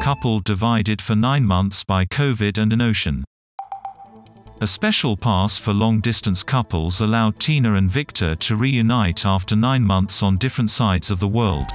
couple divided for nine months by COVID and an ocean. A special pass for long-distance couples allowed Tina and Victor to reunite after nine months on different sides of the world.